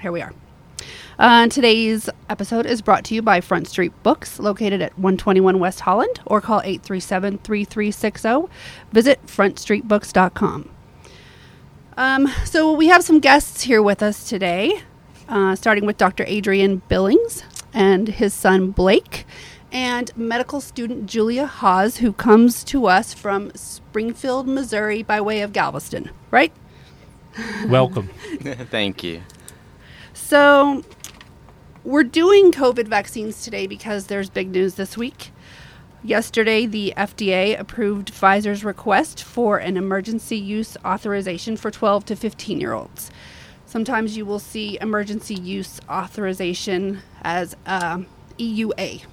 Here we are. Uh, today's episode is brought to you by Front Street Books, located at 121 West Holland, or call 837 3360. Visit frontstreetbooks.com. Um, so, we have some guests here with us today, uh, starting with Dr. Adrian Billings and his son Blake, and medical student Julia Hawes, who comes to us from Springfield, Missouri, by way of Galveston, right? Welcome. Thank you. So, we're doing COVID vaccines today because there's big news this week. Yesterday, the FDA approved Pfizer's request for an emergency use authorization for 12 to 15 year olds. Sometimes you will see emergency use authorization as uh, EUA,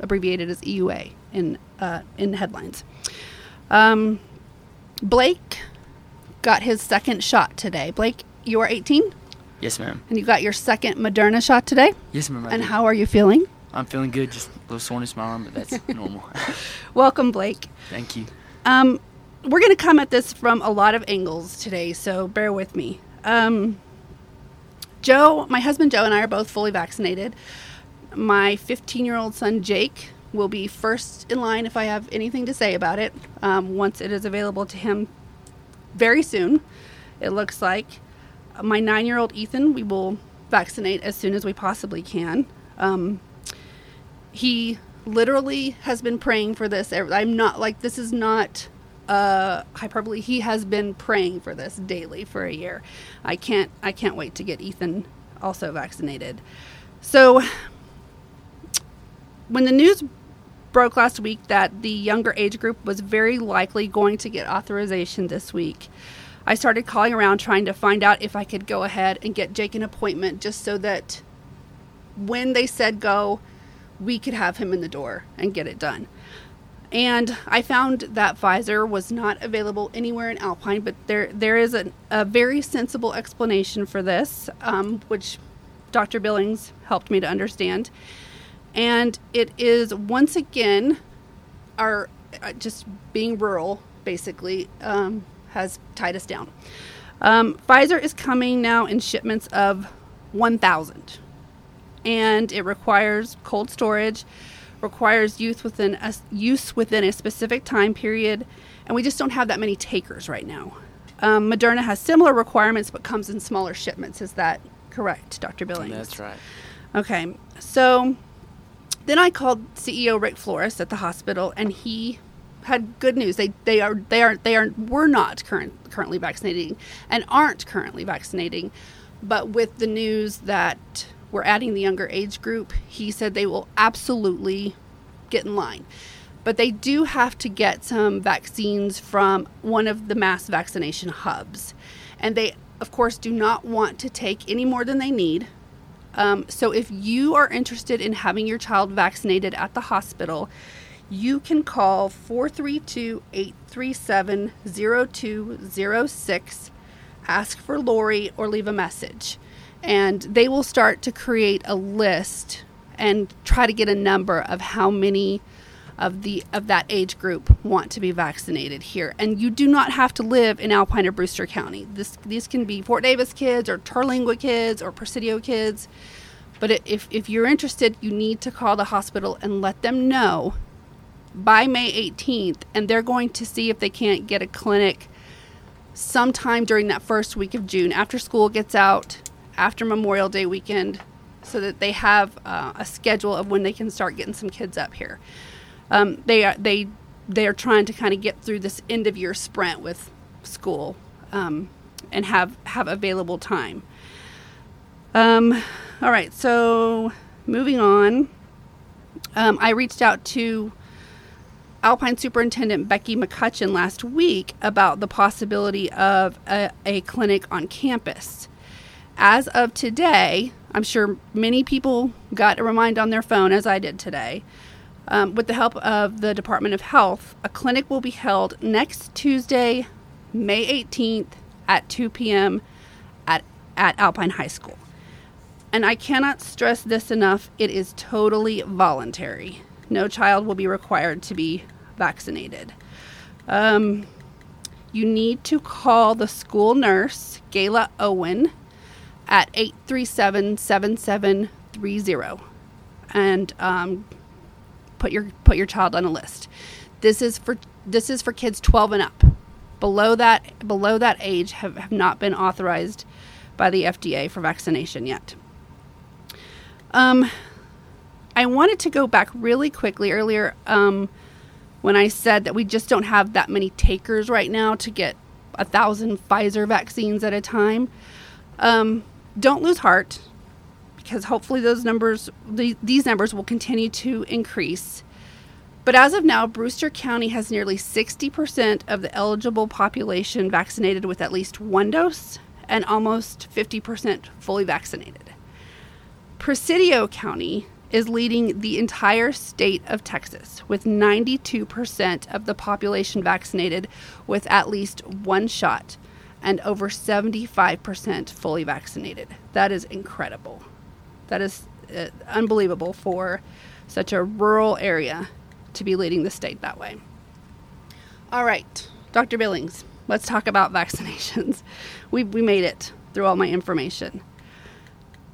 abbreviated as EUA in uh, in headlines. Um, Blake got his second shot today. Blake, you are 18 Yes, ma'am. and you got your second Moderna shot today. Yes, ma'am. I And did. how are you feeling? I'm feeling good. Just a little soreness in my arm, but that's normal. Welcome, Blake. Thank you. Um, we're going to come at this from a lot of angles today, so bear with me. Um, Joe, my husband Joe, and I are both fully vaccinated. My 15 year old son Jake will be first in line if I have anything to say about it um, once it is available to him very soon. It looks like my nine year old Ethan, we will vaccinate as soon as we possibly can. Um, he literally has been praying for this. I'm not like this is not uh, hyperbole. He has been praying for this daily for a year. I can't I can't wait to get Ethan also vaccinated. So when the news broke last week that the younger age group was very likely going to get authorization this week, I started calling around trying to find out if I could go ahead and get Jake an appointment just so that when they said go, we could have him in the door and get it done. And I found that Pfizer was not available anywhere in Alpine, but there there is a, a very sensible explanation for this, um, which Dr. Billings helped me to understand. And it is once again our uh, just being rural, basically, um, has tied us down. Um, Pfizer is coming now in shipments of 1,000 and it requires cold storage, requires use within a, use within a specific time period, and we just don't have that many takers right now. Um, Moderna has similar requirements, but comes in smaller shipments. Is that correct, Dr. Billings? That's right. Okay, so then I called CEO Rick Flores at the hospital, and he had good news. They they are they are they are were not current currently vaccinating and aren't currently vaccinating, but with the news that we're adding the younger age group, he said they will absolutely get in line. But they do have to get some vaccines from one of the mass vaccination hubs. And they, of course, do not want to take any more than they need. Um, so if you are interested in having your child vaccinated at the hospital, you can call 432 837 0206, ask for Lori, or leave a message. And they will start to create a list and try to get a number of how many of the of that age group want to be vaccinated here. And you do not have to live in Alpine or Brewster County. This these can be Fort Davis kids or Terlingua kids or Presidio kids. But if if you're interested, you need to call the hospital and let them know by May 18th and they're going to see if they can't get a clinic sometime during that first week of June after school gets out, after Memorial Day weekend, so that they have uh, a schedule of when they can start getting some kids up here. Um, they are they they are trying to kind of get through this end of year sprint with school um, and have have available time. Um, all right, so moving on, um, I reached out to Alpine Superintendent Becky McCutcheon last week about the possibility of a, a clinic on campus. As of today, I'm sure many people got a reminder on their phone, as I did today. Um, with the help of the Department of Health, a clinic will be held next Tuesday, May 18th at 2 p.m. at, at Alpine High School. And I cannot stress this enough it is totally voluntary. No child will be required to be vaccinated. Um, you need to call the school nurse, Gayla Owen, at 837 7730 and um, put your put your child on a list. This is for this is for kids 12 and up. Below that below that age have, have not been authorized by the FDA for vaccination yet. Um, I wanted to go back really quickly earlier um, when I said that we just don't have that many takers right now to get a thousand Pfizer vaccines at a time. Um, don't lose heart because hopefully those numbers, the, these numbers will continue to increase. But as of now, Brewster County has nearly 60% of the eligible population vaccinated with at least one dose and almost 50% fully vaccinated. Presidio County is leading the entire state of Texas with 92% of the population vaccinated with at least one shot and over 75% fully vaccinated. That is incredible. That is uh, unbelievable for such a rural area to be leading the state that way. All right, Dr. Billings, let's talk about vaccinations. We, we made it through all my information.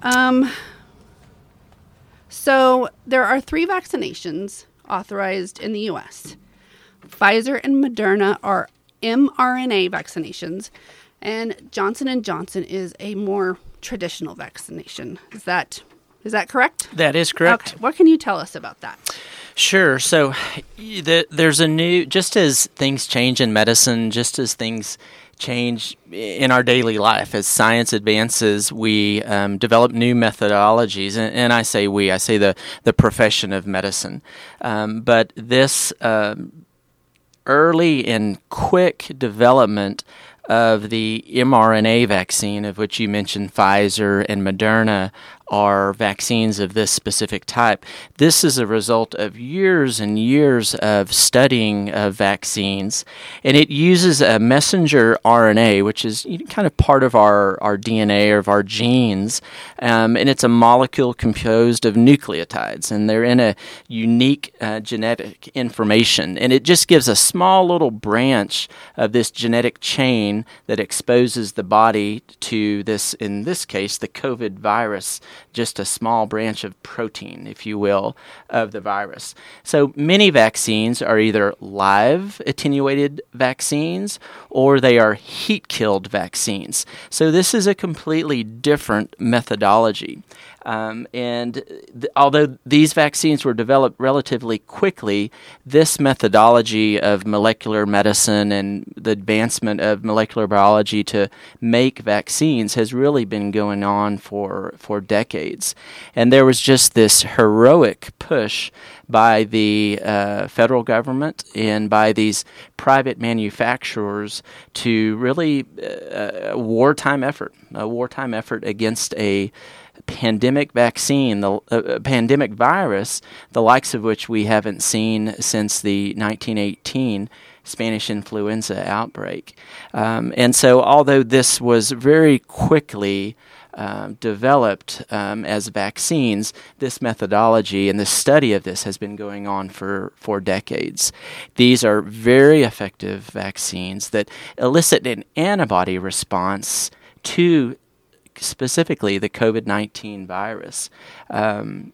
Um, so there are three vaccinations authorized in the U.S. Pfizer and Moderna are mRNA vaccinations, and Johnson and Johnson is a more traditional vaccination. Is that is that correct? That is correct. Okay. What can you tell us about that? Sure. So the, there's a new, just as things change in medicine, just as things change in our daily life, as science advances, we um, develop new methodologies. And, and, I say we, I say the, the profession of medicine. Um, but this um, early and quick development of the mRNA vaccine, of which you mentioned Pfizer and Moderna, are vaccines of this specific type. This is a result of years and years of studying of vaccines, and it uses a messenger RNA, which is kind of part of our, our DNA or of our genes, um, and it's a molecule composed of nucleotides, and they're in a unique uh, genetic information, and it just gives a small little branch of this genetic chain that exposes the body to this, in this case, the COVID virus just a small branch of protein, if you will, of the virus. So many vaccines are either live attenuated vaccines or they are heat killed vaccines. So this is a completely different methodology. Um, and th- although these vaccines were developed relatively quickly, this methodology of molecular medicine and the advancement of molecular biology to make vaccines has really been going on for, for decades. And there was just this heroic push by the uh, federal government and by these private manufacturers to really uh, a wartime effort, a wartime effort against a pandemic vaccine, the uh, pandemic virus, the likes of which we haven't seen since the 1918 Spanish influenza outbreak. Um, and so, although this was very quickly uh, developed um, as vaccines, this methodology and the study of this has been going on for, for decades. These are very effective vaccines that elicit an antibody response to specifically the COVID 19 virus. Um,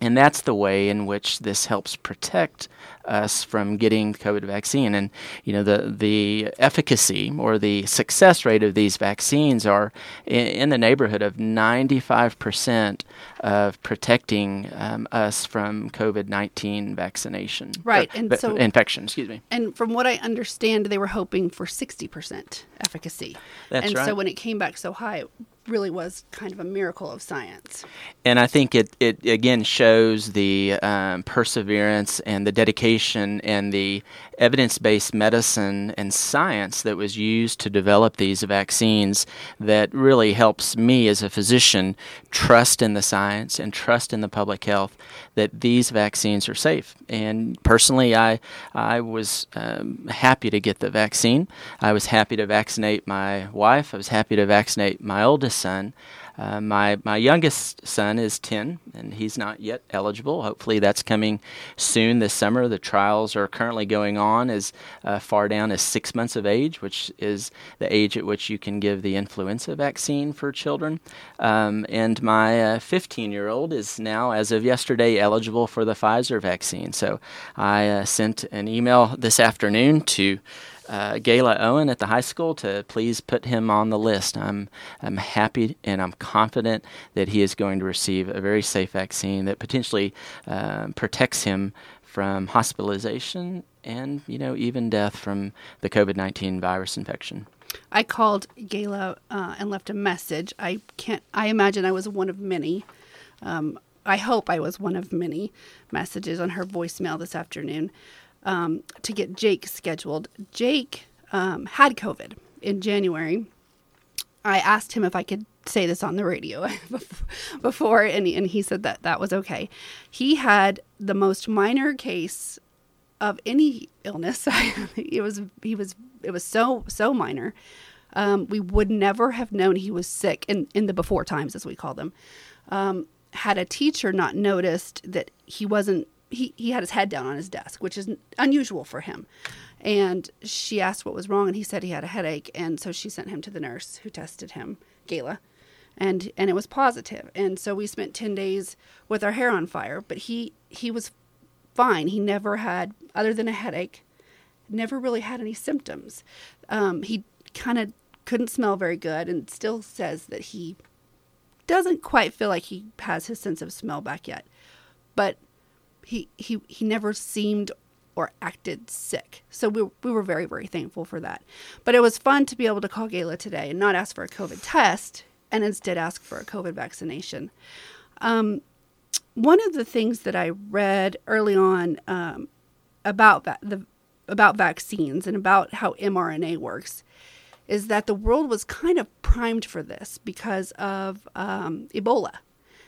and that's the way in which this helps protect us from getting the COVID vaccine. And you know the the efficacy or the success rate of these vaccines are in, in the neighborhood of 95 percent of protecting um, us from COVID 19 vaccination. Right, or, and so infection. Excuse me. And from what I understand, they were hoping for 60 percent efficacy. That's and right. so when it came back so high, really was kind of a miracle of science. And I think it, it again shows the um, perseverance and the dedication and the evidence based medicine and science that was used to develop these vaccines that really helps me as a physician trust in the science and trust in the public health that these vaccines are safe. And personally, I, I was um, happy to get the vaccine. I was happy to vaccinate my wife, I was happy to vaccinate my oldest son. Uh, my my youngest son is 10, and he's not yet eligible. Hopefully, that's coming soon this summer. The trials are currently going on as uh, far down as six months of age, which is the age at which you can give the influenza vaccine for children. Um, and my 15 uh, year old is now, as of yesterday, eligible for the Pfizer vaccine. So I uh, sent an email this afternoon to uh, Gayla Owen at the high school to please put him on the list. I'm I'm happy and I'm confident that he is going to receive a very safe vaccine that potentially uh, protects him from hospitalization and you know even death from the COVID-19 virus infection. I called Gayla uh, and left a message. I can't. I imagine I was one of many. Um, I hope I was one of many messages on her voicemail this afternoon um, to get Jake scheduled. Jake um, had COVID in January. I asked him if I could say this on the radio before, and, and he said that that was okay. He had the most minor case of any illness. it was he was it was so so minor. Um, we would never have known he was sick in in the before times, as we call them. Um, had a teacher not noticed that he wasn't he, he had his head down on his desk, which is unusual for him. And she asked what was wrong, and he said he had a headache. And so she sent him to the nurse who tested him, Gayla, and and it was positive. And so we spent ten days with our hair on fire. But he he was fine. He never had, other than a headache, never really had any symptoms. Um, he kind of couldn't smell very good, and still says that he doesn't quite feel like he has his sense of smell back yet. But he he he never seemed or acted sick. So we, we were very, very thankful for that. But it was fun to be able to call Gayla today and not ask for a COVID test and instead ask for a COVID vaccination. Um, one of the things that I read early on um, about the about vaccines and about how mRNA works is that the world was kind of primed for this because of um, Ebola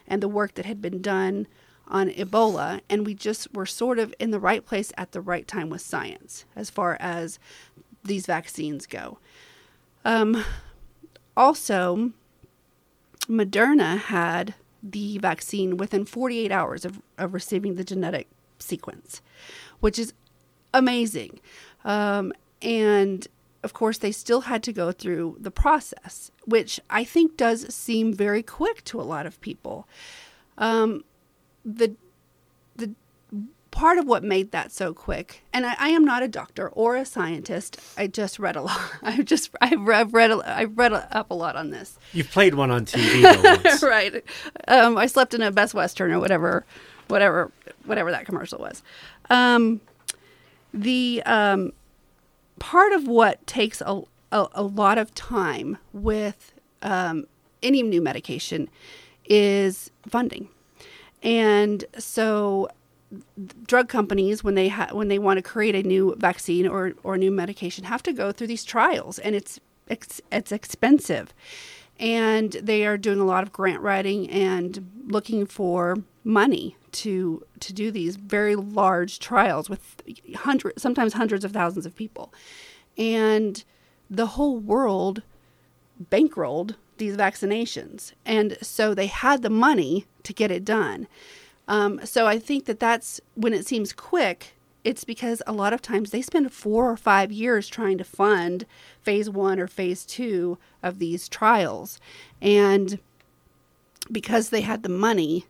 and the work that had been done on Ebola, and we just were sort of in the right place at the right time with science as far as these vaccines go. Um, also, Moderna had the vaccine within 48 hours of, of receiving the genetic sequence, which is amazing. Um, and of course, they still had to go through the process, which I think does seem very quick to a lot of people. Um, the the part of what made that so quick and I, I, am not a doctor or a scientist. I just read a lot. I've just i've, I've read a, i've read up a lot on this. You've played one on tv right. Um, i slept in a best western or whatever whatever whatever that commercial was. Um, the um, part of what takes a, a, a lot of time with um, any new medication is funding and so drug companies when they ha- when they want to create a new vaccine or or new medication have to go through these trials and it's it's, it's expensive. And they are doing a lot of grant writing and looking for money to to do these very large trials with hundreds sometimes hundreds of thousands of people. And the whole world bankrolled these vaccinations. And so they had the money to get it done. Um, so I think that that's when it seems quick, it's because a lot of times they spend four or five years trying to fund phase one or phase two of these trials. And because they had the money,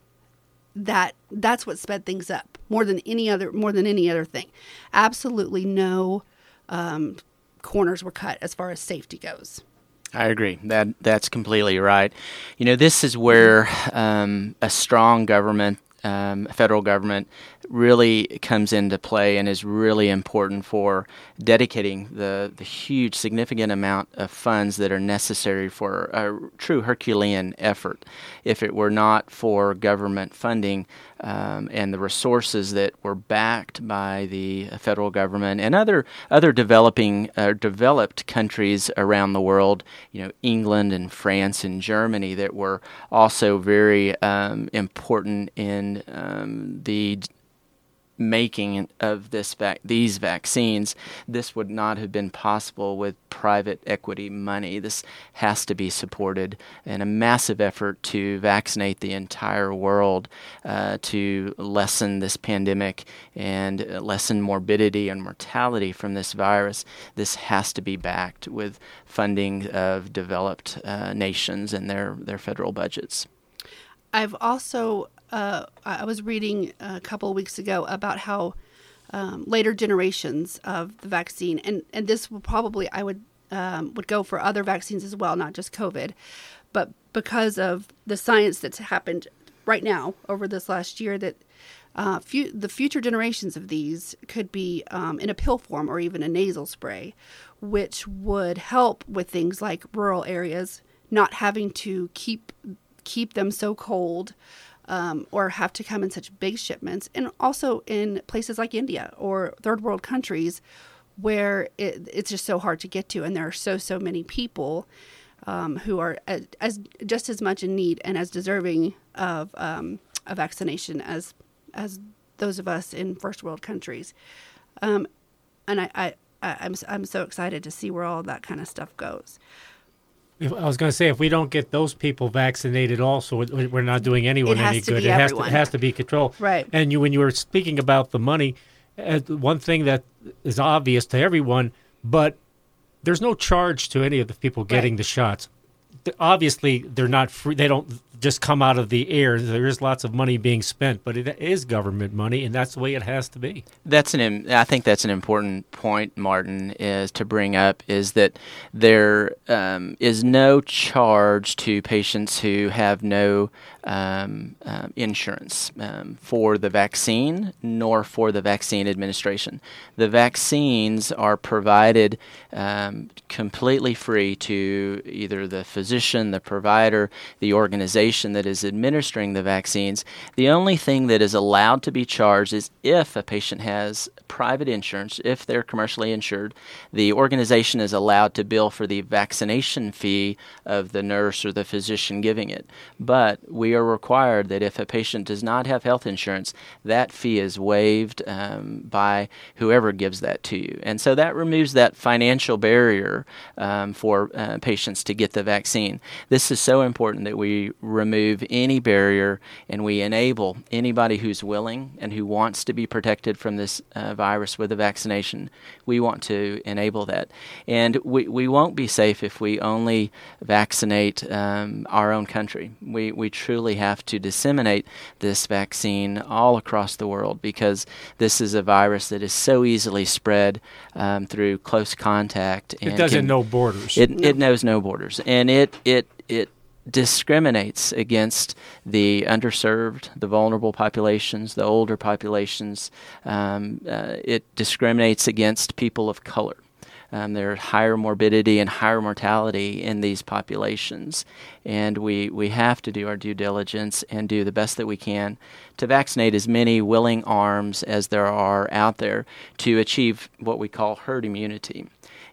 that that's what sped things up more than any other more than any other thing. Absolutely no um, corners were cut as far as safety goes. I agree. That that's completely right. You know, this is where um, a strong government, um, federal government, really comes into play and is really important for dedicating the, the huge, significant amount of funds that are necessary for a true Herculean effort. If it were not for government funding um, and the resources that were backed by the federal government and other other developing uh, developed countries around the world, you know, England and France and Germany, that were also very um, important in um, the making of this vac- these vaccines, this would not have been possible with private equity money. This has to be supported in a massive effort to vaccinate the entire world uh, to lessen this pandemic and lessen morbidity and mortality from this virus. This has to be backed with funding of developed uh, nations and their, their federal budgets. I've also uh, I was reading a couple weeks ago about how um, later generations of the vaccine, and, and this will probably I would um, would go for other vaccines as well, not just COVID, but because of the science that's happened right now over this last year, that uh, the future generations of these could be um, in a pill form or even a nasal spray, which would help with things like rural areas not having to keep keep them so cold um, or have to come in such big shipments, and also in places like India or third world countries where it, it's just so hard to get to, and there are so so many people um, who are as, as, just as much in need and as deserving of um, a vaccination as as those of us in first world countries. Um, and I, I, I, I'm I'm so excited to see where all that kind of stuff goes. I was going to say, if we don't get those people vaccinated, also, we're not doing anyone any good. it has everyone. to it has to be controlled. Right. And you, when you were speaking about the money, uh, one thing that is obvious to everyone, but there's no charge to any of the people getting Right. the shots. Obviously, they're not free. They don't just come out of the air. There is lots of money being spent, but it is government money, and that's the way it has to be. That's an. I think that's an important point, Martin, is to bring up is that there um, is no charge to patients who have no um, uh, insurance um, for the vaccine nor for the vaccine administration. The vaccines are provided um, completely free to either the physician, the provider, the organization that is administering the vaccines. The only thing that is allowed to be charged is if a patient has private insurance, if they're commercially insured, the organization is allowed to bill for the vaccination fee of the nurse or the physician giving it. But we are required that if a patient does not have health insurance, that fee is waived um, by whoever gives that to you. And so that removes that financial barrier um, for uh, patients to get the vaccine. This is so important that we remove any barrier and we enable anybody who's willing and who wants to be protected from this uh, virus with a vaccination. We want to enable that. And we, we won't be safe if we only vaccinate um, our own country. We, we truly have to disseminate this vaccine all across the world because this is a virus that is so easily spread um, through close contact. It doesn't can- know borders. it it knows no borders, and it it it discriminates against the underserved, the vulnerable populations, the older populations. Um, uh, it discriminates against people of color. Um, there are higher morbidity and higher mortality in these populations, and we, we have to do our due diligence and do the best that we can to vaccinate as many willing arms as there are out there to achieve what we call herd immunity.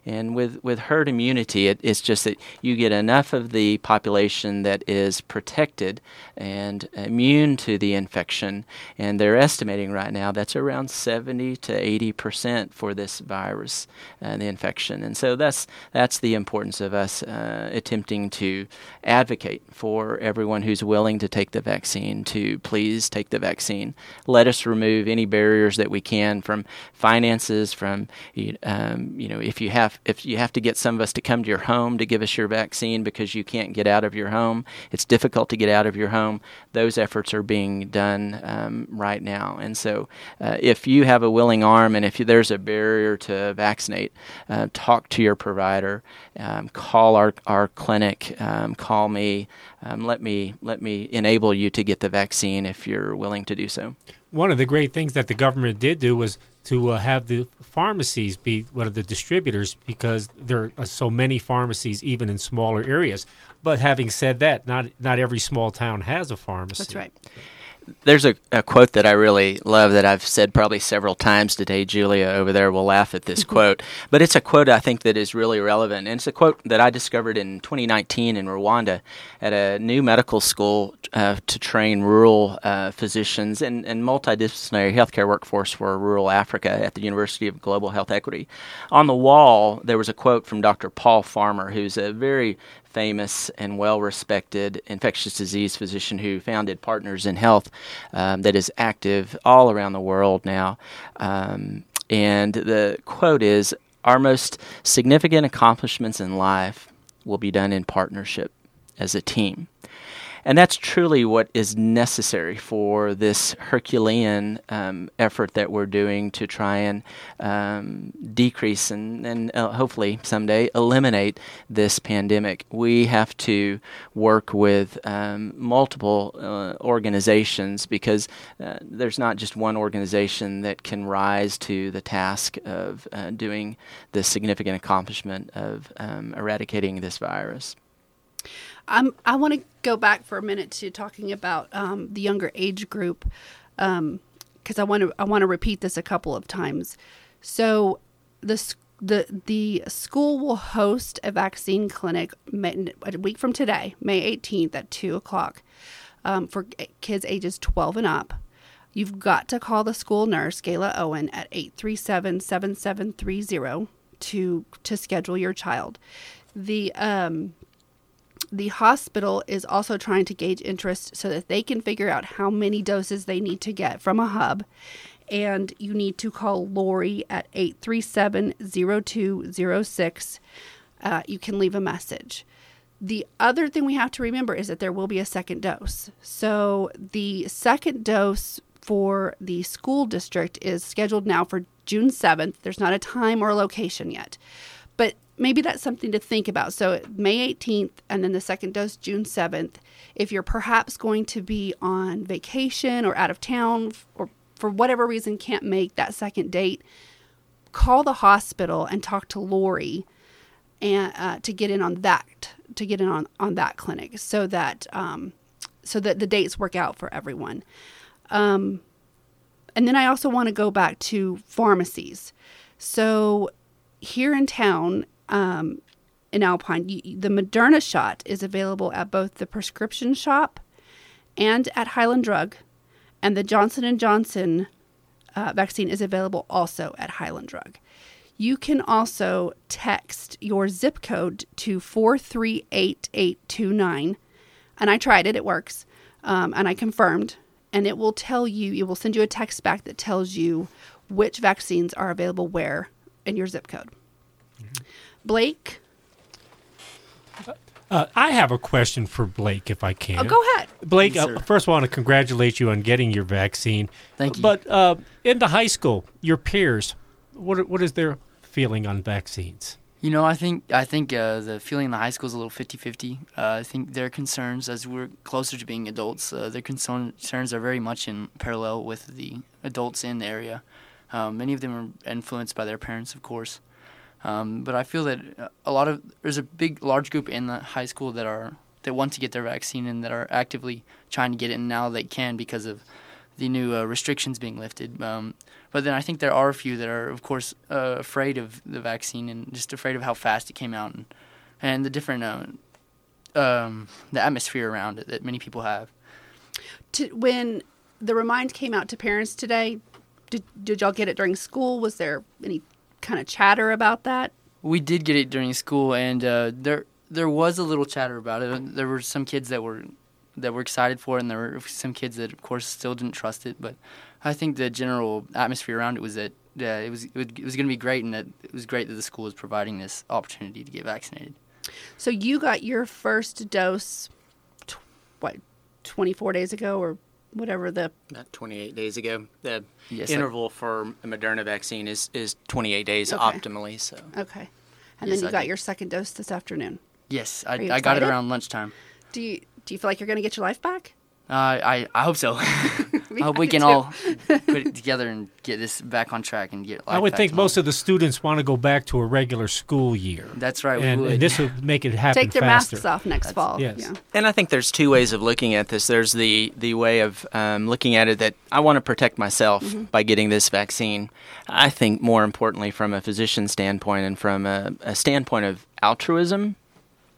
And with, with herd immunity, it, it's just that you get enough of the population that is protected and immune to the infection. And they're estimating right now that's around 70 to 80 percent for this virus, uh, the infection. And so that's that's the importance of us uh, attempting to advocate for everyone who's willing to take the vaccine to please take the vaccine. Let us remove any barriers that we can from finances, from um, you know if you have if you have to get some of us to come to your home to give us your vaccine because you can't get out of your home, it's difficult to get out of your home. Those efforts are being done um, right now, and so uh, if you have a willing arm and if you, there's a barrier to vaccinate, uh, talk to your provider, um, call our our clinic, um, call me. Um, let me let me enable you to get the vaccine if you're willing to do so. one of the great things that the government did do was to uh, have the pharmacies be one of the distributors because there are so many pharmacies even in smaller areas. But having said that, not not every small town has a pharmacy. That's right. There's a, a quote that I really love that I've said probably several times today. Julia over there will laugh at this quote, but it's a quote I think that is really relevant. And it's a quote that I discovered in 2019 in Rwanda at a new medical school uh, to train rural uh, physicians and, and multidisciplinary healthcare workforce for rural Africa at the University of Global Health Equity. On the wall, there was a quote from Dr. Paul Farmer, who's a very famous and well respected infectious disease physician who founded Partners in Health, um, that is active all around the world now. Um, and the quote is Our most significant accomplishments in life will be done in partnership as a team. And that's truly what is necessary for this Herculean um, effort that we're doing to try and um, decrease and, and uh, hopefully someday eliminate this pandemic. We have to work with um, multiple uh, organizations because uh, there's not just one organization that can rise to the task of uh, doing the significant accomplishment of um, eradicating this virus. I'm, I want to go back for a minute to talking about um, the younger age group because um, I want to I want to repeat this a couple of times. So the the the school will host a vaccine clinic a week from today, May 18th at two o'clock, um, for kids ages 12 and up. You've got to call the school nurse, Gayla Owen, at 837 7730 to to schedule your child. The um, the hospital is also trying to gauge interest so that they can figure out how many doses they need to get from a hub. And you need to call Lori at 837 0206. Uh, you can leave a message. The other thing we have to remember is that there will be a second dose. So the second dose for the school district is scheduled now for June 7th. There's not a time or a location yet. Maybe that's something to think about. So May 18th and then the second dose June 7th. If you're perhaps going to be on vacation or out of town or for whatever reason can't make that second date, call the hospital and talk to Lori and uh, to get in on that to get in on, on that clinic so that um, so that the dates work out for everyone. Um, and then I also want to go back to pharmacies. So here in town, um, in Alpine, you, the Moderna shot is available at both the prescription shop and at Highland Drug, and the Johnson and Johnson uh, vaccine is available also at Highland Drug. You can also text your zip code to 438829. And I tried it, it works. Um, and I confirmed. And it will tell you, it will send you a text back that tells you which vaccines are available where in your zip code. Mm-hmm. Blake? Uh, I have a question for Blake, if I can. Oh, go ahead. Blake, yes, uh, first, I want to congratulate you on getting your vaccine. Thank you. But uh, in the high school, your peers, what what is their feeling on vaccines? You know, I think I think uh, the feeling in the high school is a little 50-50. Uh, I think their concerns, as we're closer to being adults, uh, their concerns are very much in parallel with the adults in the area. Um, many of them are influenced by their parents, of course. Um, but I feel that a lot of there's a big large group in the high school that are that want to get their vaccine and that are actively trying to get it and now they can because of the new uh, restrictions being lifted. Um, but then I think there are a few that are, of course, uh, afraid of the vaccine and just afraid of how fast it came out and and the different uh, um, the atmosphere around it that many people have. To, when the remind came out to parents today, did did y'all get it during school? Was there any kind of chatter about that? We did get it during school, and uh, there there was a little chatter about it. There were some kids that were that were excited for it, and there were some kids that, of course, still didn't trust it. But I think the general atmosphere around it was that uh, it was it was going to be great, and that it was great that the school was providing this opportunity to get vaccinated. So you got your first dose, tw- what, twenty four days ago, or whatever the about 28 days ago. The yes, interval for a Moderna vaccine is is 28 days okay. optimally. So okay, and yes, then you I got did. your second dose this afternoon. Yes, I, I got it around lunchtime. Do you do you feel like you're going to get your life back? Uh, I I hope so. I hope we can all put it together and get this back on track and get. I would think most of the students want to go back to a regular school year. That's right. And, we would. and this would make it happen Take their faster. masks off next fall. yes. Yeah. And I think there's two ways of looking at this. There's the the way of um, looking at it that I want to protect myself by getting this vaccine. I think more importantly, from a physician standpoint and from a, a standpoint of altruism,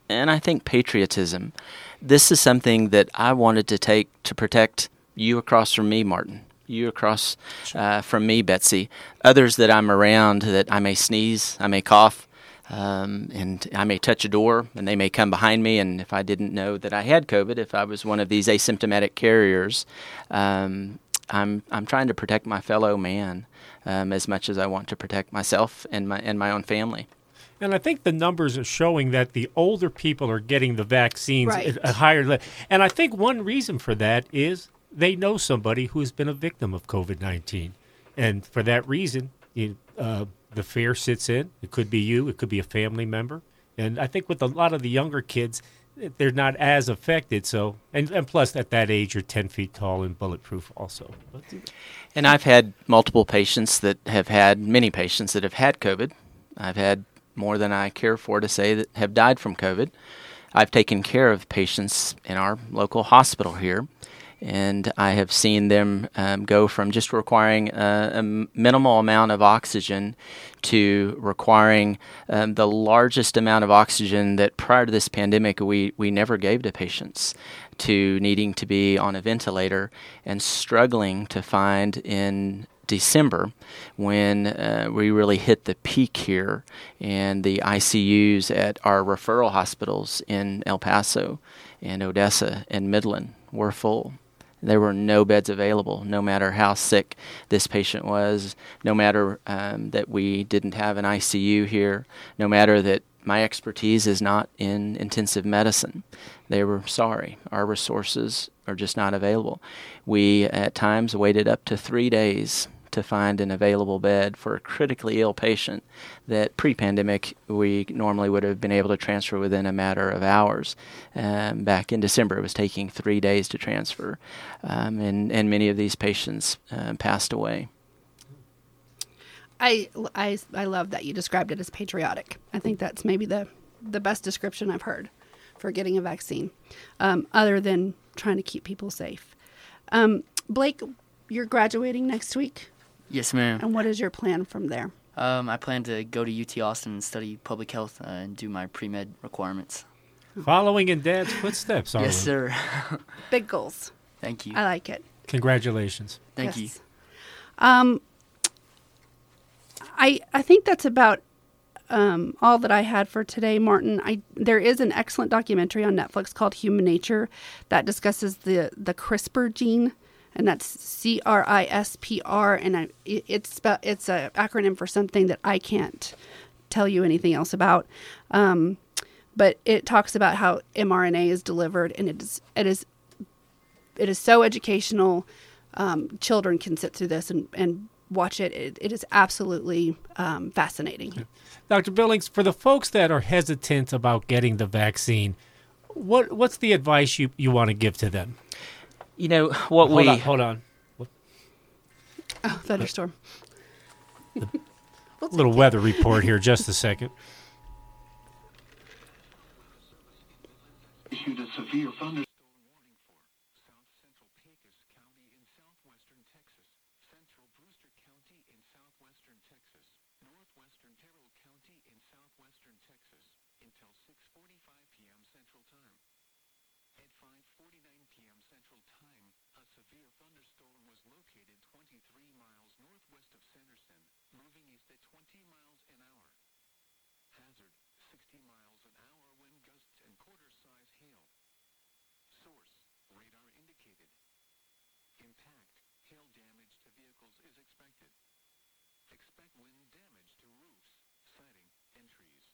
and I think patriotism, this is something that I wanted to take to protect you across from me, Martin. You across uh, from me, Betsy. Others that I'm around that I may sneeze, I may cough, um, and I may touch a door and they may come behind me. And if I didn't know that I had COVID, if I was one of these asymptomatic carriers, um, I'm I'm trying to protect my fellow man um, as much as I want to protect myself and my and my own family. And I think the numbers are showing that the older people are getting the vaccines Right. at a higher level. And I think one reason for that is they know somebody who has been a victim of COVID 19. And for that reason, you, uh, the fear sits in. It could be you, it could be a family member. And I think with a lot of the younger kids, they're not as affected. So, and, and plus, at that age, you're 10 feet tall and bulletproof also. And I've had multiple patients that have had many patients that have had COVID. I've had more than I care for to say that have died from COVID. I've taken care of patients in our local hospital here, and I have seen them um, go from just requiring a, a m- minimal amount of oxygen to requiring um, the largest amount of oxygen that prior to this pandemic we, we never gave to patients to needing to be on a ventilator and struggling to find in December when uh, we really hit the peak here and the ICUs at our referral hospitals in El Paso and Odessa and Midland were full. There were no beds available, no matter how sick this patient was, no matter um, that we didn't have an ICU here, no matter that my expertise is not in intensive medicine. They were sorry. Our resources are just not available. We at times waited up to three days to find an available bed for a critically ill patient that pre-pandemic we normally would have been able to transfer within a matter of hours. Um, back in December, it was taking three days to transfer, um, and and many of these patients uh, passed away. I, I, I love that you described it as patriotic. I think that's maybe the, the best description I've heard for getting a vaccine, um, other than trying to keep people safe. Um, Blake, you're graduating next week, yes, ma'am. and what is your plan from there? Um, I plan to go to UT Austin and study public health uh, and do my pre med requirements. following in Dad's footsteps, Arlen. Yes, sir. Big goals. Thank you. I like it. Congratulations. Thank you. Um, I I think that's about um, all that I had for today, Martin. I there is an excellent documentary on Netflix called Human Nature that discusses the the CRISPR gene, and that's C R I S P R, and I, it's it's a acronym for something that I can't tell you anything else about. Um, but it talks about how mRNA is delivered, and it is it is it is so educational. Um, children can sit through this and, and watch it. it. It is absolutely um, fascinating. Dr. Billings, for the folks that are hesitant about getting the vaccine, what what's the advice you, you want to give to them? You know what Hold we on, hold on. Oh, thunderstorm. little weather report here, just a second. issued a severe thunderstorm warning for south central Pecos County in southwestern Texas, central Brewster County in southwestern Texas, northwestern Terrell County in southwestern Texas until 6:45 p.m. Central Time. At 5:49 p.m. Central Time, a severe thunderstorm was located 23 miles northwest of Sanderson, moving east at 20 miles an hour. Hazard 60 miles an hour wind gusts and quarter size hail. Source radar indicated. Impact hail damage to vehicles is expected. Expect wind damage to roofs, siding, and trees.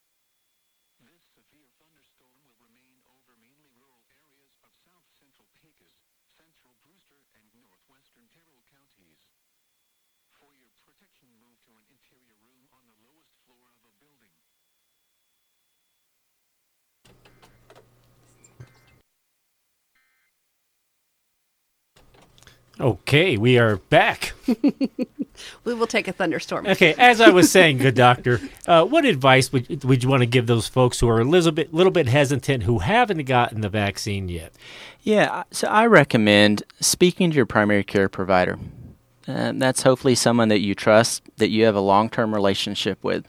This severe thunderstorm will remain over mainly rural areas of south central Pecos, central Brewster, and northwestern Terrell counties. For your protection, move to an interior room on the lowest floor of a building. Okay, we are back. We will take a thunderstorm. Okay, as I was saying, good doctor, uh, what advice would, would you want to give those folks who are a little bit, little bit hesitant, who haven't gotten the vaccine yet? Yeah, so I recommend speaking to your primary care provider. Um, that's hopefully someone that you trust, that you have a long term relationship with.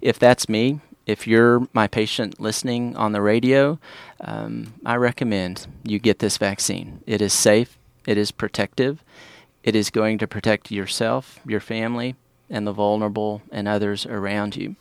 If that's me, if you're my patient listening on the radio, um, I recommend you get this vaccine. It is safe, it is protective, it is going to protect yourself, your family, and the vulnerable and others around you.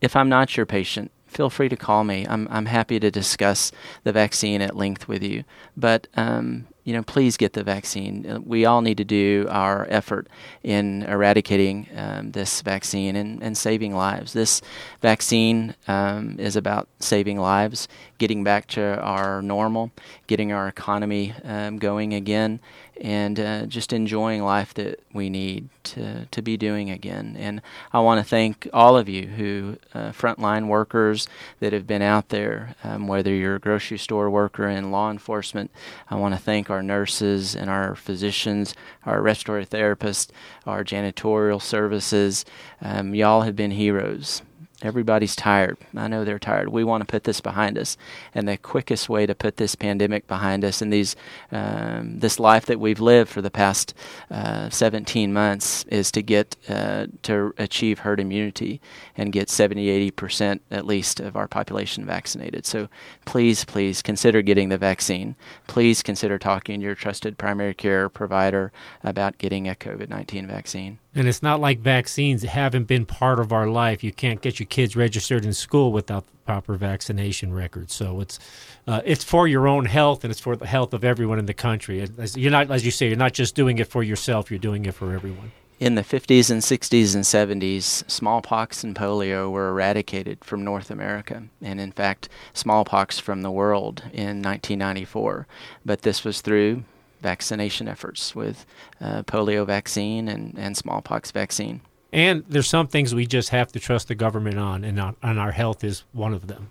If I'm not your patient, feel free to call me. I'm, I'm happy to discuss the vaccine at length with you. But um, you know, please get the vaccine. Uh, We all need to do our effort in eradicating um, this vaccine and, and saving lives. This vaccine um, is about saving lives, getting back to our normal, getting our economy um, going again, and uh, just enjoying life that we need to, to be doing again. And I want to thank all of you who, uh, frontline workers that have been out there, um, whether you're a grocery store worker in law enforcement. I want to thank our nurses and our physicians, our respiratory therapists, our janitorial services. Um, y'all have been heroes. Everybody's tired. I know they're tired. We want to put this behind us, and the quickest way to put this pandemic behind us and these um, this life that we've lived for the past uh, 17 months is to get uh, to achieve herd immunity and get 70, 80 percent at least of our population vaccinated. So please, please consider getting the vaccine. Please consider talking to your trusted primary care provider about getting a COVID-19 vaccine. And it's not like vaccines haven't been part of our life. You can't get your kids registered in school without the proper vaccination records. So it's uh, it's for your own health and it's for the health of everyone in the country. As- You're not, as you say, you're not just doing it for yourself. You're doing it for everyone. In the 50s and 60s and 70s, smallpox and polio were eradicated from North America, and in fact, smallpox from the world in 1994. But this was through vaccination efforts with uh, polio vaccine and, and smallpox vaccine. And there's some things we just have to trust the government on, and, our, and our health is one of them.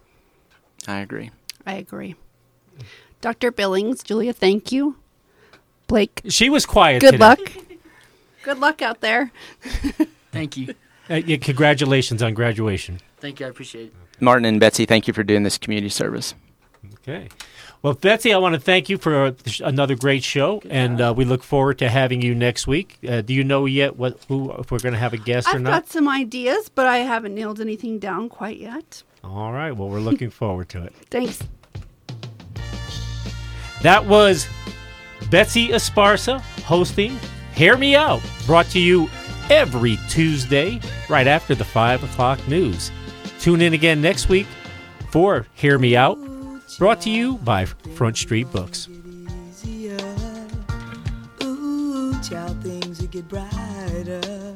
I agree. I agree. Dr. Billings, Julia, thank you. Blake, She was quiet. good today. luck. Good luck out there. Thank you. Uh, yeah, congratulations on graduation. Thank you. I appreciate it. Martin and Betsy, thank you for doing this community service. Okay. Well, Betsy, I want to thank you for another great show, and uh, we look forward to having you next week. Uh, do you know yet what who if we're going to have a guest or not? I've got some ideas, but I haven't nailed anything down quite yet. All right. Well, we're looking forward to it. Thanks. That was Betsy Esparza hosting Hear Me Out, brought to you every Tuesday right after the 5 o'clock news. Tune in again next week for Hear Me Out, brought to you by Front Street Books. Ooh, child, things get brighter.